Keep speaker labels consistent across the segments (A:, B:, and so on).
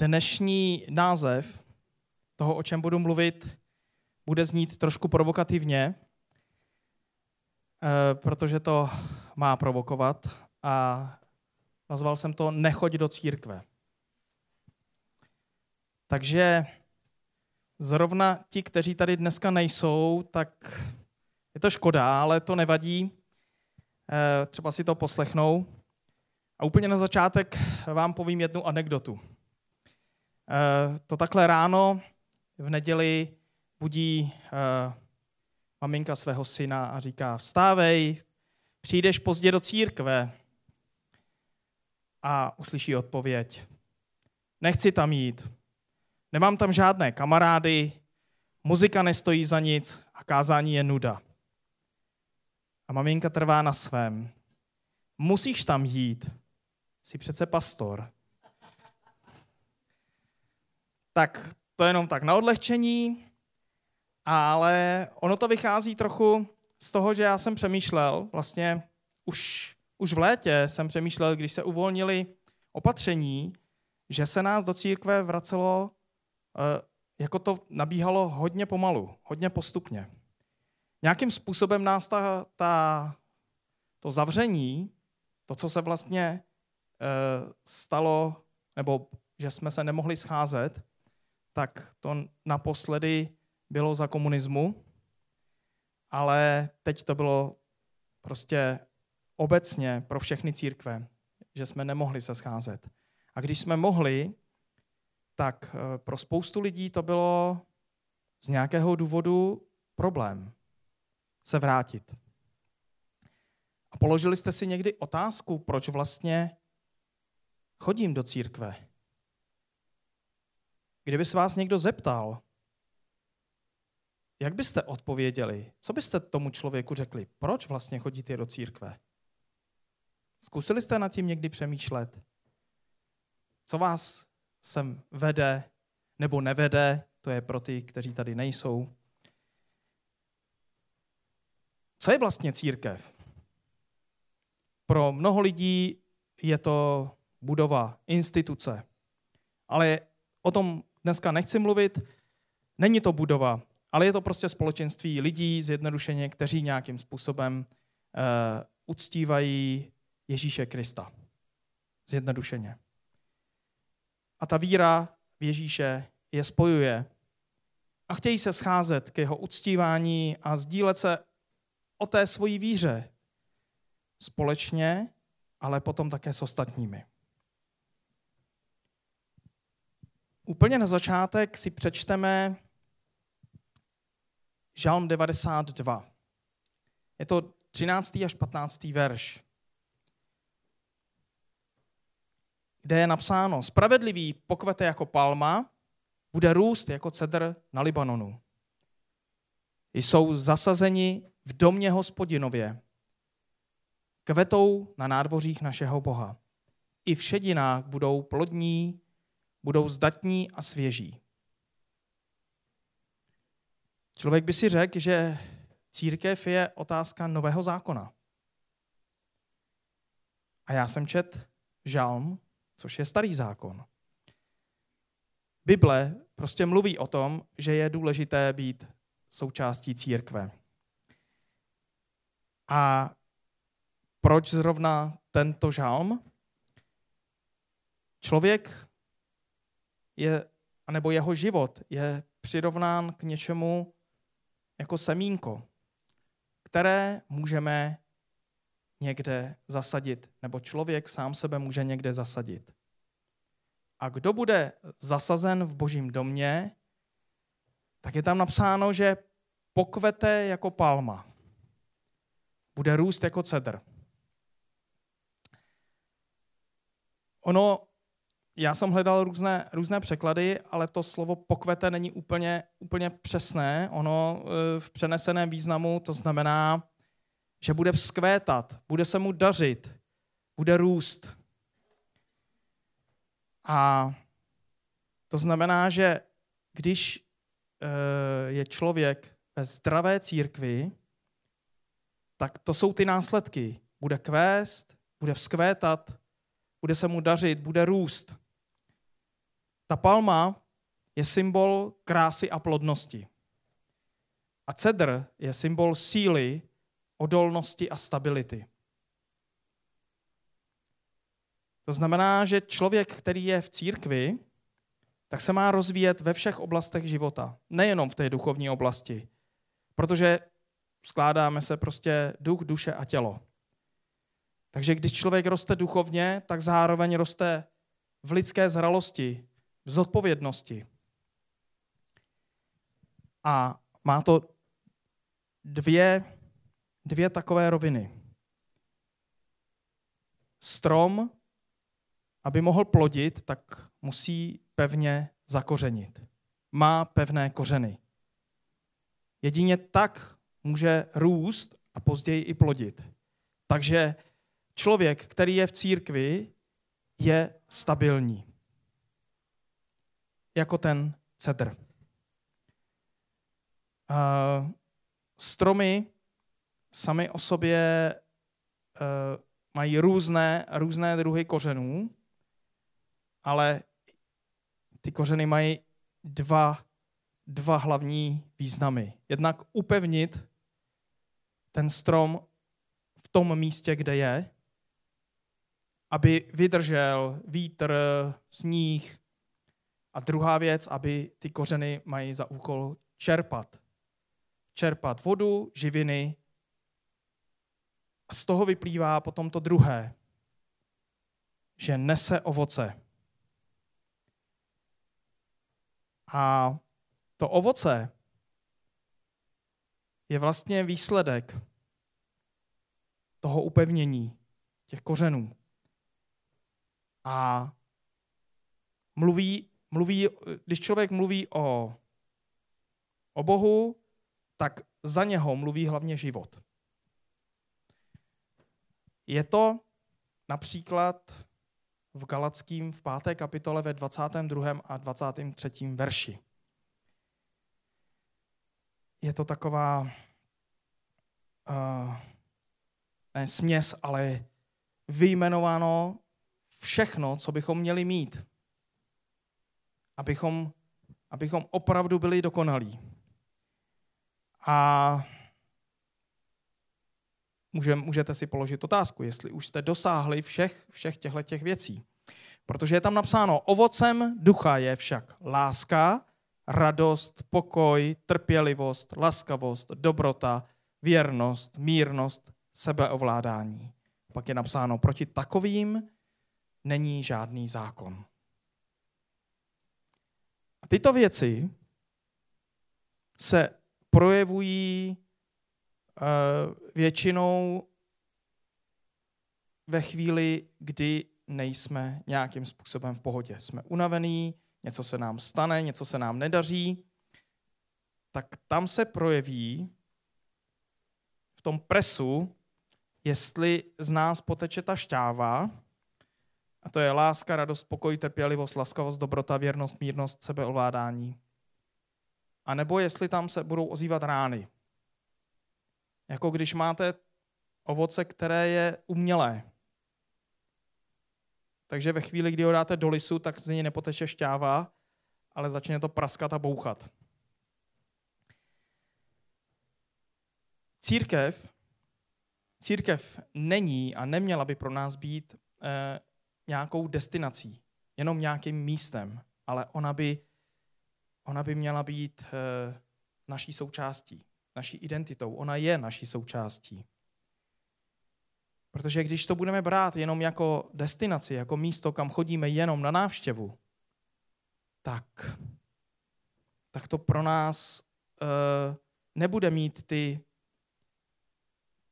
A: Dnešní název toho, o čem budu mluvit, bude znít trošku provokativně, eh, protože to má provokovat a nazval jsem to Nechoď do církve. Takže zrovna ti, kteří tady dneska nejsou, tak je to škoda, ale to nevadí. Eh, třeba si to poslechnou. A úplně na začátek vám povím jednu anekdotu. Eh, to takhle ráno v neděli budí eh, maminka svého syna a říká, vstávej, přijdeš pozdě do církve. A uslyší odpověď, nechci tam jít, nemám tam žádné kamarády, muzika nestojí za nic a kázání je nuda. A maminka trvá na svém. Musíš tam jít, jsi přece pastor. Tak to jenom tak na odlehčení, ale ono to vychází trochu z toho, že já jsem přemýšlel, vlastně už, už v létě jsem přemýšlel, když se uvolnili opatření, že se nás do církve vracelo, eh, jako to nabíhalo hodně pomalu, hodně postupně. Nějakým způsobem nás ta, ta, to zavření, to, co se vlastně e, stalo, nebo že jsme se nemohli scházet, tak to naposledy bylo za komunismu, ale teď to bylo prostě obecně pro všechny církve, že jsme nemohli se scházet. A když jsme mohli, tak eh, pro spoustu lidí to bylo z nějakého důvodu problém se vrátit. A položili jste si někdy otázku, proč vlastně chodím do církve? Kdyby se vás někdo zeptal, jak byste odpověděli? Co byste tomu člověku řekli? Proč vlastně chodíte do církve? Zkusili jste nad tím někdy přemýšlet? Co vás sem vede nebo nevede? To je pro ty, kteří tady nejsou. Co je vlastně církev? Pro mnoho lidí je to budova, instituce. Ale o tom dneska nechci mluvit. Není to budova, ale je to prostě společenství lidí, zjednodušeně, kteří nějakým způsobem uh, uctívají Ježíše Krista. Zjednodušeně. A ta víra v Ježíše je spojuje. A chtějí se scházet k jeho uctívání a sdílet se o té svojí víře společně, ale potom také s ostatními. Úplně na začátek si přečteme Žalm 92. Je to 13. až 15. verš, kde je napsáno, spravedlivý pokvete jako palma, bude růst jako cedr na Libanonu. Jsou zasazeni v domě hospodinově, kvetou na nádvořích našeho Boha. I v šedinách budou plodní, budou zdatní a svěží. Člověk by si řekl, že církev je otázka nového zákona. A já jsem čet žalm, což je starý zákon. Bible prostě mluví o tom, že je důležité být součástí církve. A proč zrovna tento žalm? Člověk je, anebo jeho život je přirovnán k něčemu jako semínko, které můžeme někde zasadit, nebo člověk sám sebe může někde zasadit. A kdo bude zasazen v božím domě, tak je tam napsáno, že pokvete jako palma bude růst jako cedr. Ono, já jsem hledal různé, různé překlady, ale to slovo pokvete není úplně, úplně přesné. Ono e, v přeneseném významu to znamená, že bude vzkvétat, bude se mu dařit, bude růst. A to znamená, že když e, je člověk ve zdravé církvi, tak to jsou ty následky. Bude kvést, bude vzkvétat, bude se mu dařit, bude růst. Ta palma je symbol krásy a plodnosti. A cedr je symbol síly, odolnosti a stability. To znamená, že člověk, který je v církvi, tak se má rozvíjet ve všech oblastech života, nejenom v té duchovní oblasti. Protože skládáme se prostě duch, duše a tělo. Takže když člověk roste duchovně, tak zároveň roste v lidské zralosti, zodpovědnosti. A má to dvě, dvě takové roviny. Strom, aby mohl plodit, tak musí pevně zakořenit. Má pevné kořeny. Jedině tak může růst a později i plodit. Takže člověk, který je v církvi, je stabilní. Jako ten cedr. Stromy sami o sobě uh, mají různé, různé druhy kořenů, ale ty kořeny mají dva, dva hlavní významy. Jednak upevnit ten strom v tom místě, kde je, aby vydržel vítr, sníh. A druhá věc, aby ty kořeny mají za úkol čerpat. Čerpat vodu, živiny. A z toho vyplývá potom to druhé, že nese ovoce. A to ovoce je vlastně výsledek toho upevnění těch kořenů. A mluví, mluví, když člověk mluví o, o Bohu, tak za něho mluví hlavně život. Je to například v Galackým v páté kapitole ve 22. a 23. verši. Je to taková uh, ne směs, ale vyjmenováno všechno, co bychom měli mít, abychom, abychom opravdu byli dokonalí. A může, můžete si položit otázku, jestli už jste dosáhli všech, všech těchto těch věcí. Protože je tam napsáno, ovocem ducha je však láska, radost, pokoj, trpělivost, laskavost, dobrota, věrnost, mírnost, sebeovládání. Pak je napsáno, proti takovým není žádný zákon. Tyto věci se projevují uh, většinou ve chvíli, kdy nejsme nějakým způsobem v pohodě. Jsme unavení, něco se nám stane, něco se nám nedaří, tak tam se projeví v tom presu, jestli z nás poteče ta šťáva, a to je láska, radost, pokoj, trpělivost, laskavost, dobrota, věrnost, mírnost, sebeovládání. A nebo jestli tam se budou ozývat rány. Jako když máte ovoce, které je umělé. Takže ve chvíli, kdy ho dáte do lisu, tak z něj nepoteče šťáva, ale začne to praskat a bouchat. Církev, církev není a neměla by pro nás být eh, nějakou destinací, jenom nějakým místem, ale ona by, ona by měla být eh, naší součástí, naší identitou. Ona je naší součástí. Protože když to budeme brát jenom jako destinaci, jako místo, kam chodíme jenom na návštěvu, tak, tak to pro nás uh, nebude mít ty,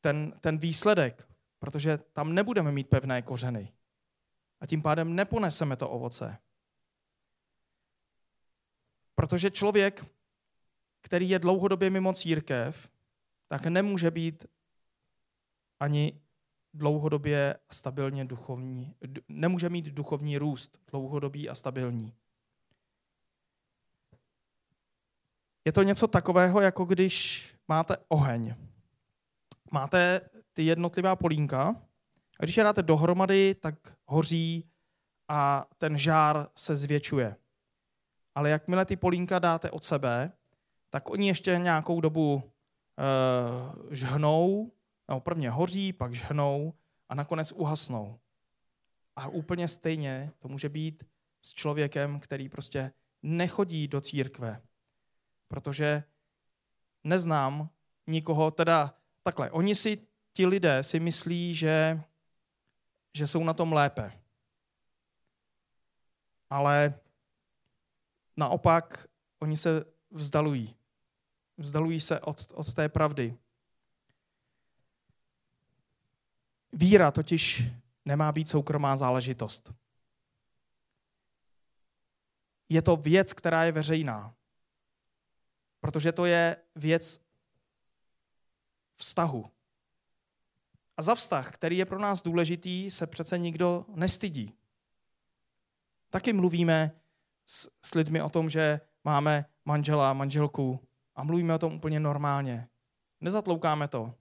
A: ten, ten výsledek, protože tam nebudeme mít pevné kořeny. A tím pádem neponeseme to ovoce. Protože člověk, který je dlouhodobě mimo církev, tak nemůže být ani dlouhodobě stabilně duchovní, nemůže mít duchovní růst dlouhodobý a stabilní. Je to něco takového, jako když máte oheň. Máte ty jednotlivá polínka a když je dáte dohromady, tak hoří a ten žár se zvětšuje. ale jakmile ty polínka dáte od sebe, tak oni ještě nějakou dobu uh, žhnou, nebo prvně hoří, pak žhnou a nakonec uhasnou. A úplně stejně to může být s člověkem, který prostě nechodí do církve, protože neznám nikoho, teda takhle, oni si, ti lidé si myslí, že, že jsou na tom lépe. Ale naopak oni se vzdalují. Vzdalují se od, od té pravdy. Víra totiž nemá být soukromá záležitost. Je to věc, která je veřejná. Protože to je věc vztahu. A za vztah, který je pro nás důležitý, se přece nikdo nestydí. Taky mluvíme s, s lidmi o tom, že máme manžela, manželku a mluvíme o tom úplně normálně. Nezatloukáme to.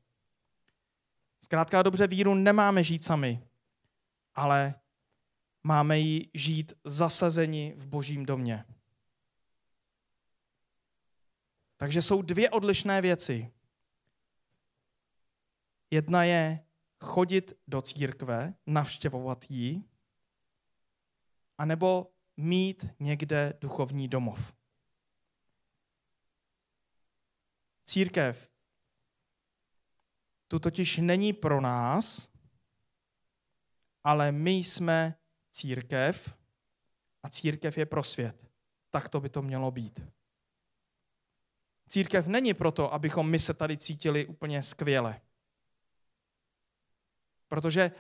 A: Zkrátka dobře víru nemáme žít sami, ale máme ji žít zasazeni v božím domě. Takže jsou dvě odlišné věci. Jedna je chodit do církve, navštěvovat ji, anebo mít někde duchovní domov. Církev tu totiž není pro nás, ale my jsme církev a církev je pro svět. Tak to by to mělo být. Církev není proto, abychom my se tady cítili úplně skvěle. Protože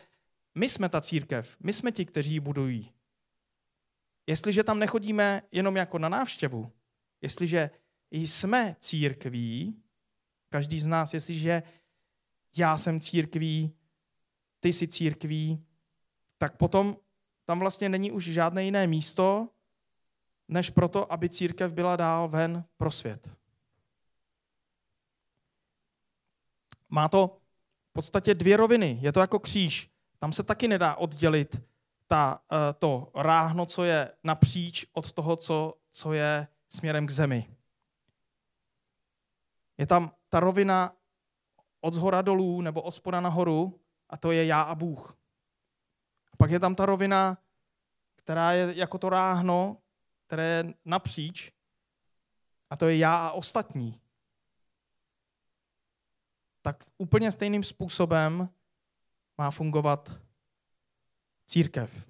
A: my jsme ta církev, my jsme ti, kteří ji budují. Jestliže tam nechodíme jenom jako na návštěvu, jestliže jsme církví, každý z nás, jestliže já jsem církví, ty jsi církví, tak potom tam vlastně není už žádné jiné místo, než proto, aby církev byla dál ven pro svět. Má to podstatě dvě roviny. Je to jako kříž. Tam se taky nedá oddělit ta, eh, to ráhno, co je napříč, od toho, co, co je směrem k zemi. Je tam ta rovina od zhora dolů nebo od spoda nahoru a to je já a Bůh. A pak je tam ta rovina, která je jako to ráhno, které je napříč a to je já a ostatní. Tak úplně stejným způsobem má fungovat církev.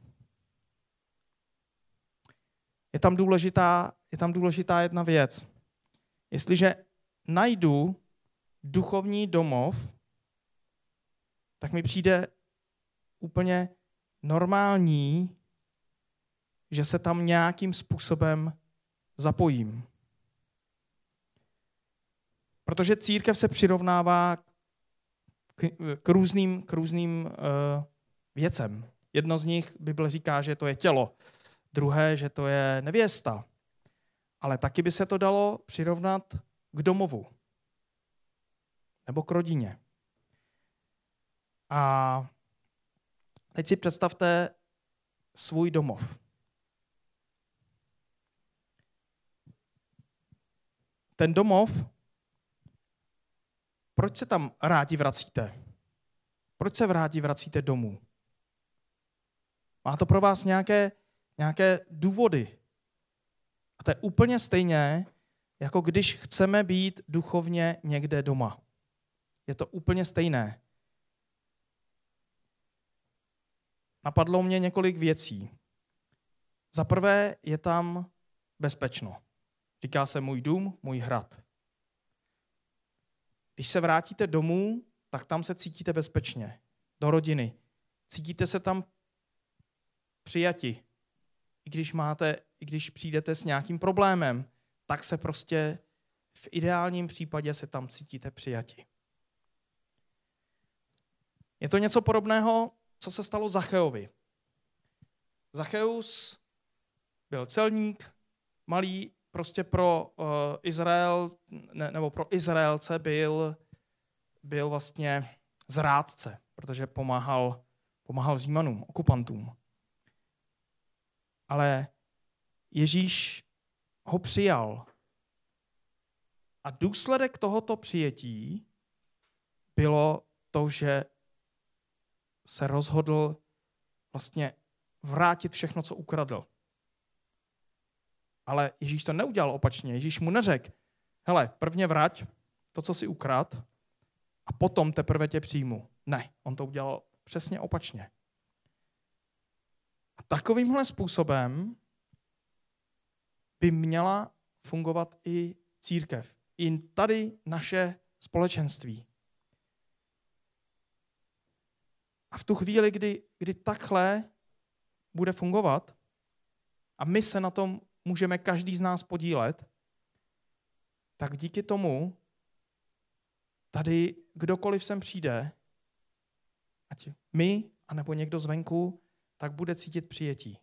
A: Je tam důležitá, je tam důležitá jedna věc. Jestliže najdu duchovní domov, tak mi přijde úplně normální, že se tam nějakým způsobem zapojím. Protože církev se přirovnává k, k různým, k různým uh, věcem. Jedno z nich Bible říká, že to je tělo, druhé, že to je nevěsta. Ale taky by se to dalo přirovnat k domovu nebo k rodině. A teď si představte svůj domov. Ten domov, proč se tam rádi vracíte? Proč se rádi vracíte domů? Má to pro vás nějaké, nějaké důvody. A to je úplně stejně, jako když chceme být duchovně někde doma. Je to úplně stejné. Napadlo mě několik věcí. Za prvé je tam bezpečno. Říká se můj dům, můj hrad. Když se vrátíte domů, tak tam se cítíte bezpečně. Do rodiny. Cítíte se tam přijati. I když máte, i když přijdete s nějakým problémem, tak se prostě v ideálním případě se tam cítíte přijati. Je to něco podobného, co se stalo Zacheovi. Zacheus byl celník, malý, prostě pro uh, Izrael, ne, nebo pro Izraelce byl, byl vlastně zrádce, protože pomáhal, pomáhal Římanům, okupantům. Ale Ježíš ho přijal. A důsledek tohoto přijetí bylo to, že se rozhodl vlastně vrátit všechno, co ukradl. Ale Ježíš to neudělal opačně. Ježíš mu neřekl, hele, prvně vrať to, co si ukrad, a potom teprve tě přijmu. Ne, on to udělal přesně opačně. A takovýmhle způsobem by měla fungovat i církev. I tady naše společenství. A v tu chvíli, kdy, kdy takhle bude fungovat a my se na tom můžeme každý z nás podílet, tak díky tomu tady kdokoliv sem přijde, ať my, anebo někdo zvenku, tak bude cítit přijetí.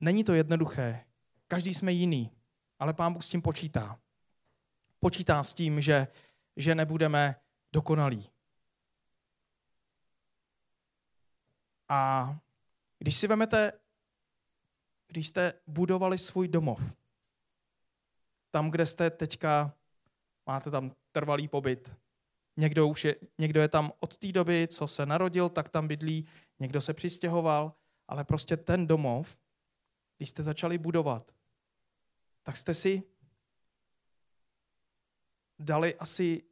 A: Není to jednoduché. Každý jsme jiný, ale pán Bůh s tím počítá. Počítá s tím, že, že nebudeme dokonalí. A když si vemete, když jste budovali svůj domov, tam, kde jste teďka, máte tam trvalý pobyt, někdo, už je, někdo je tam od té doby, co se narodil, tak tam bydlí, někdo se přistěhoval, ale prostě ten domov, když jste začali budovat, tak jste si dali asi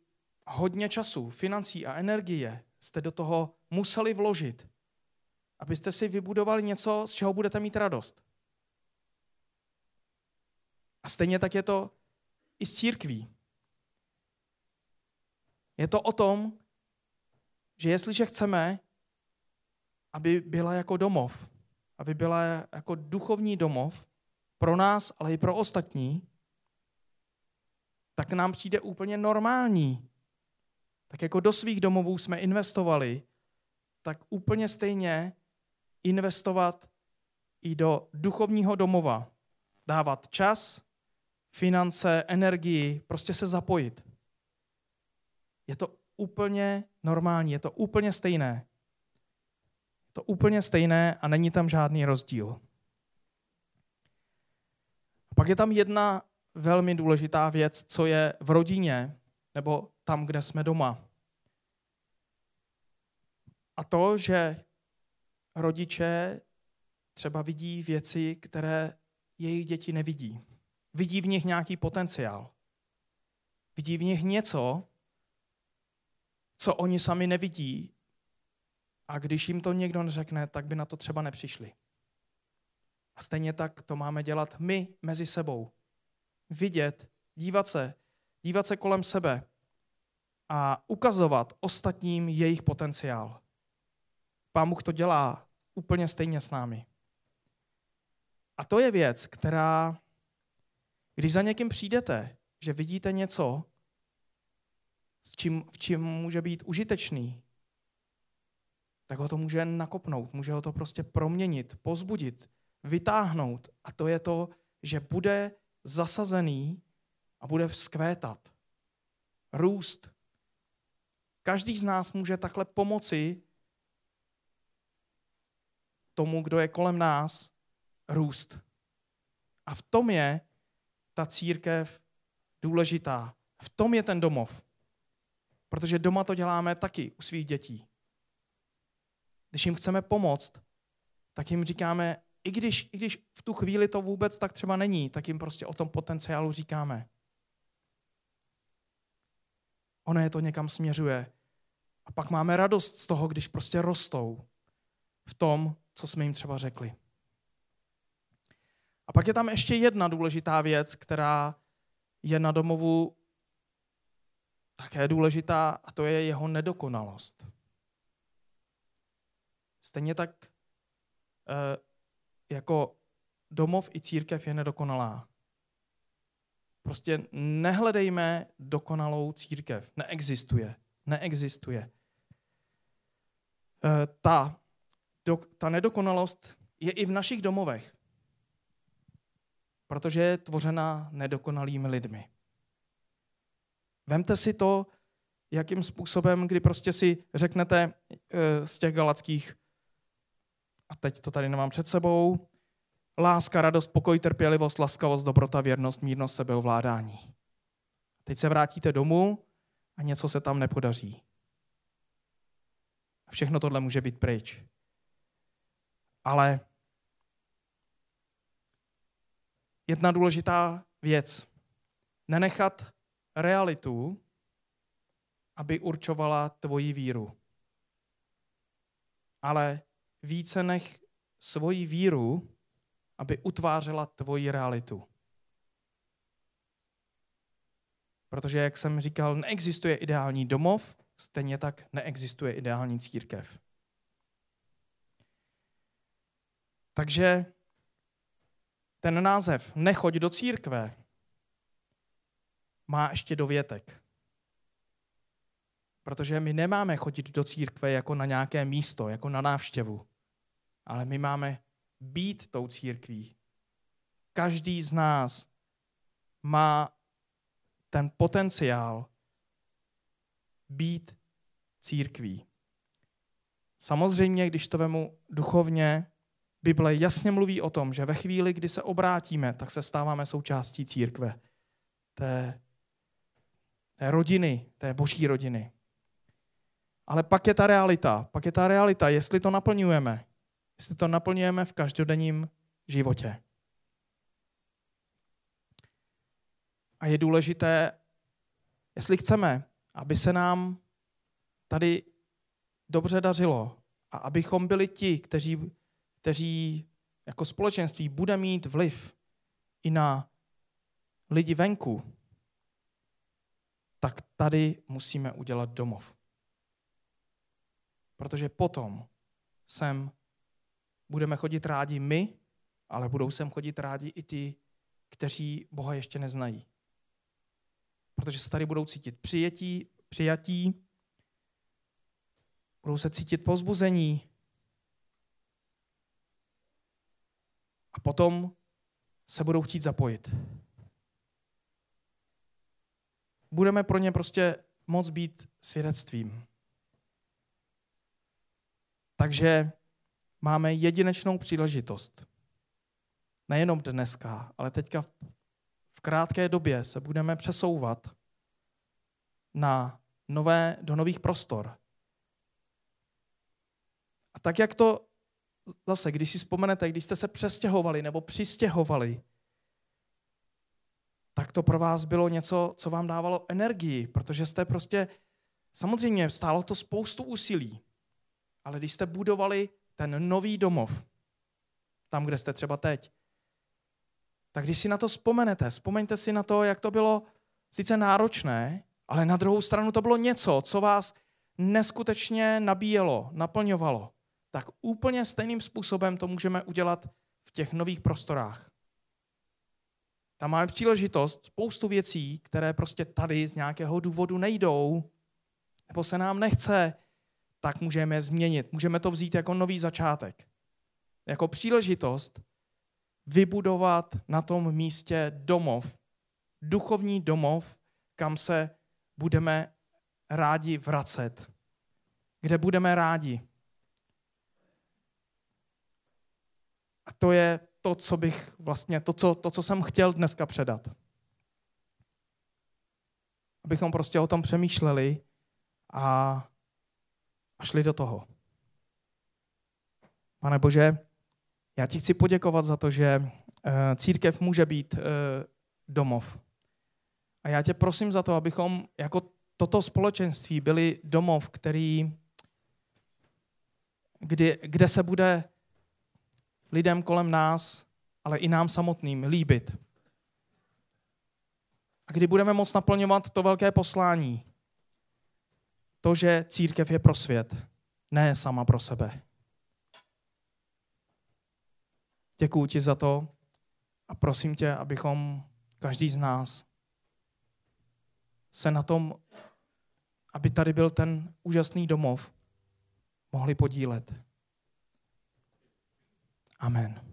A: hodně času, financí a energie jste do toho museli vložit, abyste si vybudovali něco, z čeho budete mít radost. A stejně tak je to i s církví. Je to o tom, že jestliže chceme, aby byla jako domov, aby byla jako duchovní domov pro nás, ale i pro ostatní, tak nám přijde úplně normální. Tak jako do svých domovů jsme investovali, tak úplně stejně investovat i do duchovního domova. Dávat čas, finance, energii, prostě se zapojit. Je to úplně normální, je to úplně stejné. Je to úplně stejné a není tam žádný rozdíl. Pak je tam jedna velmi důležitá věc, co je v rodině nebo tam, kde jsme doma. A to, že rodiče třeba vidí věci, které jejich děti nevidí. Vidí v nich nějaký potenciál. Vidí v nich něco, co oni sami nevidí. A když jim to někdo neřekne, tak by na to třeba nepřišli. A stejně tak to máme dělat my mezi sebou. Vidět, dívat se, dívat se kolem sebe a ukazovat ostatním jejich potenciál. Pán Bůh to dělá úplně stejně s námi. A to je věc, která, když za někým přijdete, že vidíte něco, s čím, v čím může být užitečný, tak ho to může nakopnout, může ho to prostě proměnit, pozbudit, vytáhnout. A to je to, že bude zasazený a bude vzkvétat, růst. Každý z nás může takhle pomoci tomu, kdo je kolem nás, růst. A v tom je ta církev důležitá. V tom je ten domov. Protože doma to děláme taky u svých dětí. Když jim chceme pomoct, tak jim říkáme, i když, i když v tu chvíli to vůbec tak třeba není, tak jim prostě o tom potenciálu říkáme. Ono je to někam směřuje. A pak máme radost z toho, když prostě rostou v tom, co jsme jim třeba řekli. A pak je tam ještě jedna důležitá věc, která je na domovu také důležitá, a to je jeho nedokonalost. Stejně tak eh, jako domov i církev je nedokonalá. Prostě nehledejme dokonalou církev. Neexistuje. Neexistuje. Eh, ta ta nedokonalost je i v našich domovech, protože je tvořena nedokonalými lidmi. Vemte si to, jakým způsobem, kdy prostě si řeknete e, z těch galackých, a teď to tady nemám před sebou, láska, radost, pokoj, trpělivost, laskavost, dobrota, věrnost, mírnost, sebeovládání. Teď se vrátíte domů a něco se tam nepodaří. Všechno tohle může být pryč. Ale jedna důležitá věc. Nenechat realitu, aby určovala tvoji víru. Ale více nech svoji víru, aby utvářela tvoji realitu. Protože, jak jsem říkal, neexistuje ideální domov, stejně tak neexistuje ideální církev. Takže ten název Nechoď do církve má ještě dovětek. Protože my nemáme chodit do církve jako na nějaké místo, jako na návštěvu, ale my máme být tou církví. Každý z nás má ten potenciál být církví. Samozřejmě, když to vemu duchovně, Bible jasně mluví o tom, že ve chvíli, kdy se obrátíme, tak se stáváme součástí církve. Té, té rodiny, té boží rodiny. Ale pak je ta realita. Pak je ta realita, jestli to naplňujeme. Jestli to naplňujeme v každodenním životě. A je důležité, jestli chceme, aby se nám tady dobře dařilo a abychom byli ti, kteří, kteří jako společenství bude mít vliv i na lidi venku, tak tady musíme udělat domov. Protože potom sem budeme chodit rádi my, ale budou sem chodit rádi i ti, kteří Boha ještě neznají protože se tady budou cítit přijetí, přijatí, budou se cítit pozbuzení. A potom se budou chtít zapojit. Budeme pro ně prostě moc být svědectvím. Takže máme jedinečnou příležitost. Nejenom dneska, ale teďka v krátké době se budeme přesouvat na nové, do nových prostor. A tak jak to zase, když si vzpomenete, když jste se přestěhovali nebo přistěhovali, tak to pro vás bylo něco, co vám dávalo energii, protože jste prostě, samozřejmě stálo to spoustu úsilí, ale když jste budovali ten nový domov, tam, kde jste třeba teď, tak když si na to vzpomenete, vzpomeňte si na to, jak to bylo sice náročné, ale na druhou stranu to bylo něco, co vás neskutečně nabíjelo, naplňovalo. Tak úplně stejným způsobem to můžeme udělat v těch nových prostorách. Tam máme příležitost spoustu věcí, které prostě tady z nějakého důvodu nejdou, nebo se nám nechce, tak můžeme je změnit. Můžeme to vzít jako nový začátek. Jako příležitost vybudovat na tom místě domov, duchovní domov, kam se budeme rádi vracet, kde budeme rádi. A to je to, co bych vlastně, to, co, to, co jsem chtěl dneska předat. Abychom prostě o tom přemýšleli a, a šli do toho. Pane Bože, já ti chci poděkovat za to, že eh, církev může být eh, domov. A já tě prosím za to, abychom jako toto společenství byli domov, který, kdy, kde se bude lidem kolem nás, ale i nám samotným líbit. A kdy budeme moct naplňovat to velké poslání, to, že církev je pro svět, ne sama pro sebe. Děkuji ti za to a prosím tě, abychom každý z nás se na tom, aby tady byl ten úžasný domov, mohli podílet. Amen.